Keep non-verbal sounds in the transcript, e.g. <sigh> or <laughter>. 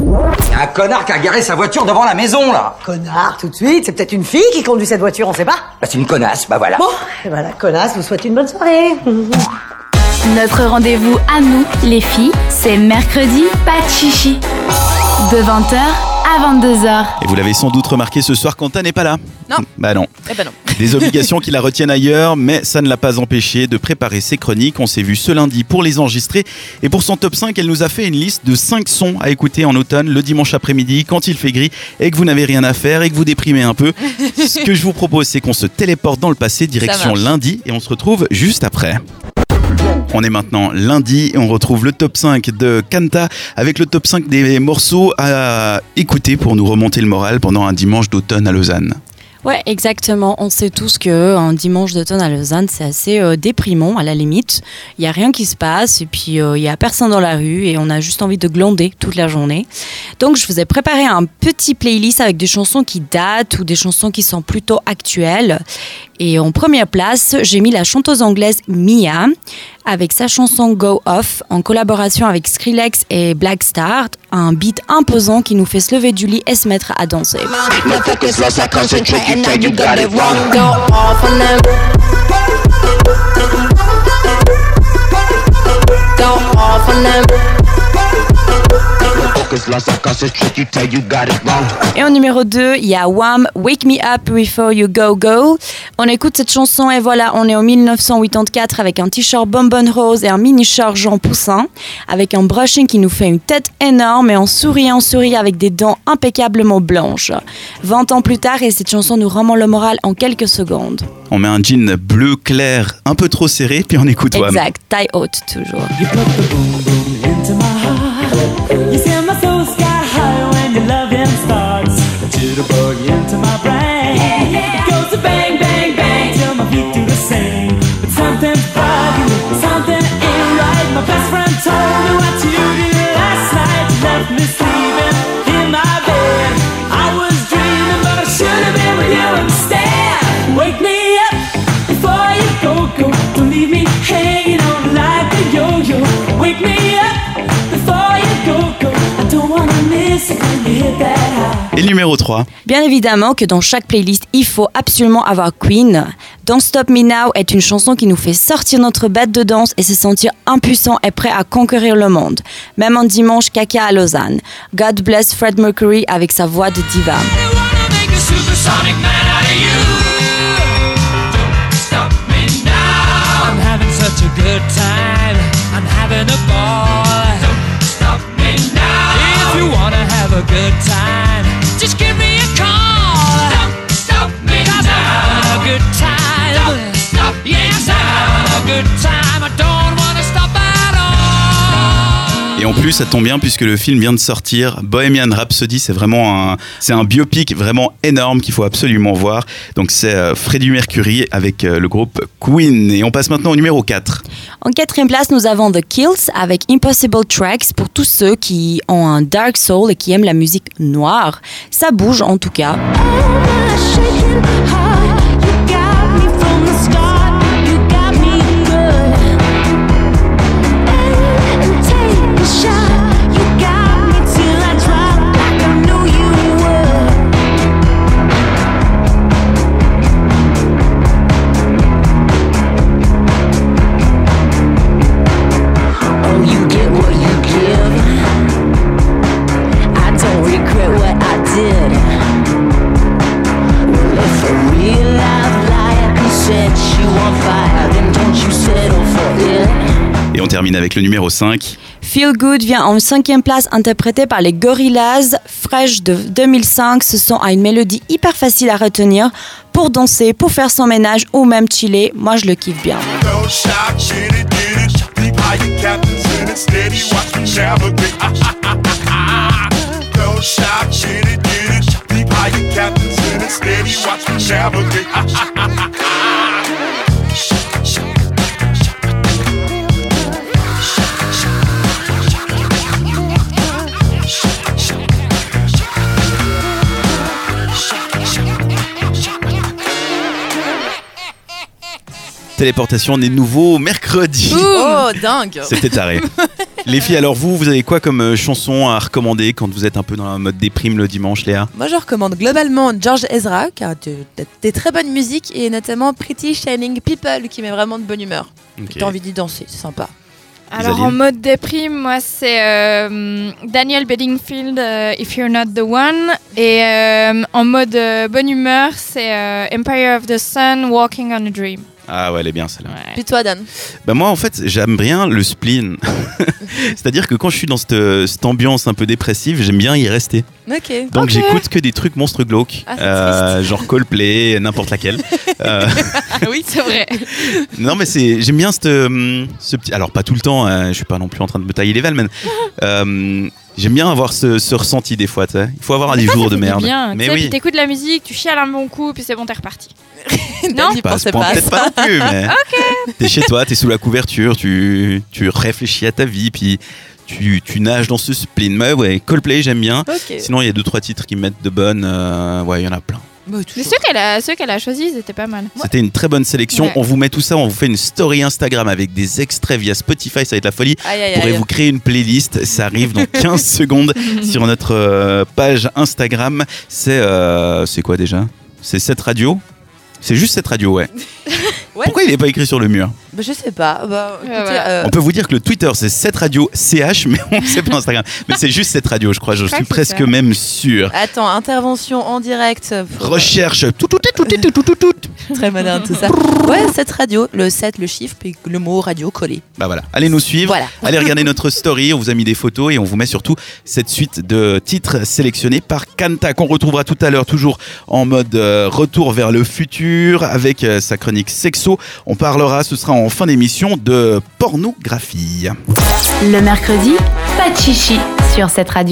Y a un connard qui a garé sa voiture devant la maison, là Connard, tout de suite. C'est peut-être une fille qui conduit cette voiture, on sait pas. Bah, c'est une connasse, bah voilà. Bon, et voilà, connasse, vous souhaite une bonne soirée. <laughs> Notre rendez-vous à nous, les filles, c'est mercredi, pas de chichi. De 20h à 22h. Et vous l'avez sans doute remarqué ce soir, Quentin n'est pas là. Non. Bah non. Eh ben non. Des obligations qui la retiennent ailleurs, mais ça ne l'a pas empêché de préparer ses chroniques. On s'est vu ce lundi pour les enregistrer. Et pour son top 5, elle nous a fait une liste de 5 sons à écouter en automne, le dimanche après-midi, quand il fait gris et que vous n'avez rien à faire et que vous déprimez un peu. Ce que je vous propose, c'est qu'on se téléporte dans le passé, direction lundi, et on se retrouve juste après. On est maintenant lundi et on retrouve le top 5 de Kanta avec le top 5 des morceaux à écouter pour nous remonter le moral pendant un dimanche d'automne à Lausanne. Ouais, exactement. On sait tous que un dimanche d'automne à Lausanne, c'est assez euh, déprimant à la limite. Il y a rien qui se passe et puis euh, il y a personne dans la rue et on a juste envie de glander toute la journée. Donc je vous ai préparé un petit playlist avec des chansons qui datent ou des chansons qui sont plutôt actuelles. Et en première place, j'ai mis la chanteuse anglaise Mia avec sa chanson Go Off en collaboration avec Skrillex et Black Star, un beat imposant qui nous fait se lever du lit et se mettre à danser. Et en numéro 2, il y a Wham, Wake Me Up Before You Go Go. On écoute cette chanson et voilà, on est en 1984 avec un t-shirt bonbon rose et un mini short Jean Poussin, avec un brushing qui nous fait une tête énorme et on sourit, on sourit avec des dents impeccablement blanches. 20 ans plus tard et cette chanson nous remonte le moral en quelques secondes. On met un jean bleu clair un peu trop serré, puis on écoute Wham. Exact, taille haute toujours. You put the boom boom into my hanging on like a yo-yo. Wake me up before you go, go. I don't wanna miss it when you hit that high. Et le numéro 3, Bien évidemment que dans chaque playlist, il faut absolument avoir Queen. Don't Stop Me Now est une chanson qui nous fait sortir notre bête de danse et se sentir impuissant et prêt à conquérir le monde. Même un dimanche caca à Lausanne. God bless Fred Mercury avec sa voix de diva. En plus, ça tombe bien puisque le film vient de sortir. Bohemian Rhapsody, c'est vraiment un, c'est un biopic vraiment énorme qu'il faut absolument voir. Donc c'est euh, Freddie Mercury avec euh, le groupe Queen. Et on passe maintenant au numéro 4. En quatrième place, nous avons The Kills avec Impossible Tracks pour tous ceux qui ont un dark soul et qui aiment la musique noire. Ça bouge en tout cas. Et on termine avec le numéro 5. Feel Good vient en cinquième place interprété par les Gorillaz, Fresh de 2005. Ce son a une mélodie hyper facile à retenir pour danser, pour faire son ménage ou même chiller. Moi, je le kiffe bien. <laughs> Téléportation des nouveaux mercredis. <laughs> Oh, dingue C'était taré. <laughs> Les filles, alors vous, vous avez quoi comme euh, chanson à recommander quand vous êtes un peu dans la mode déprime le dimanche, Léa? Moi, je recommande globalement George Ezra, qui a de- de- des très bonnes musiques, et notamment Pretty Shining People, qui met vraiment de bonne humeur. Ok. T'as envie d'y danser, c'est sympa. Alors en mode déprime, moi c'est euh, Daniel Bedingfield, euh, If You're Not the One. Et euh, en mode euh, bonne humeur, c'est euh, Empire of the Sun, Walking on a Dream. Ah ouais, elle est bien celle-là. Ouais. Puis toi, Dan Bah moi en fait j'aime bien le spleen. <laughs> C'est-à-dire que quand je suis dans cette, cette ambiance un peu dépressive, j'aime bien y rester. Ok. Donc j'écoute que des trucs monstres glauques, Ah, Euh, genre Coldplay, n'importe laquelle. <laughs> Euh, oui, c'est vrai. non mais c'est j'aime bien cette, euh, ce petit. Alors pas tout le temps, hein, je suis pas non plus en train de me tailler les veines, mais euh, j'aime bien avoir ce, ce ressenti des fois. tu sais. Il faut avoir des jours de merde. bien. Mais oui. t'écoutes de la musique, tu chiales un bon coup, puis c'est bon, t'es reparti. <laughs> Non. Pas à peut-être pas non plus, mais <laughs> t'es chez toi, t'es sous la couverture, tu, tu réfléchis à ta vie, puis tu, tu nages dans ce spleen. Mais ouais, Coldplay, j'aime bien. Sinon, il y a deux trois titres qui me mettent de bonnes. euh, ouais, il y en a plein. Bah, Mais ceux qu'elle a, ceux qu'elle a choisis, ils étaient pas mal. C'était une très bonne sélection. Ouais. On vous met tout ça, on vous fait une story Instagram avec des extraits via Spotify, ça va être la folie. Aïe, aïe, Pourrez aïe. vous créer une playlist, ça arrive dans <laughs> 15 secondes sur notre euh, page Instagram. C'est euh, c'est quoi déjà? C'est cette radio? C'est juste cette radio, ouais. <laughs> Ouais. Pourquoi il n'est pas écrit sur le mur? Bah, je sais pas. Bah, euh, on peut vous dire que le Twitter, c'est cette radio CH, mais on ne sait pas Instagram. mais c'est juste cette radio, je crois. Je, suis presque même sûr. Attends, intervention en direct. Recherche. Tout, tout, tout, tout, tout, tout, tout. Très moderne, tout ça. Ouais, cette radio, le 7, le chiffre, puis le mot radio collé. Bah voilà. Allez nous suivre. Voilà. Allez regarder notre story. On vous a mis des photos et on vous met surtout cette suite de titres sélectionnés par Kanta, qu'on retrouvera tout à l'heure, toujours en mode euh, retour vers le futur avec euh, sa chronique sexo. On parlera, ce sera en fin d'émission de pornographie. Le mercredi, pas de chichi sur cette radio.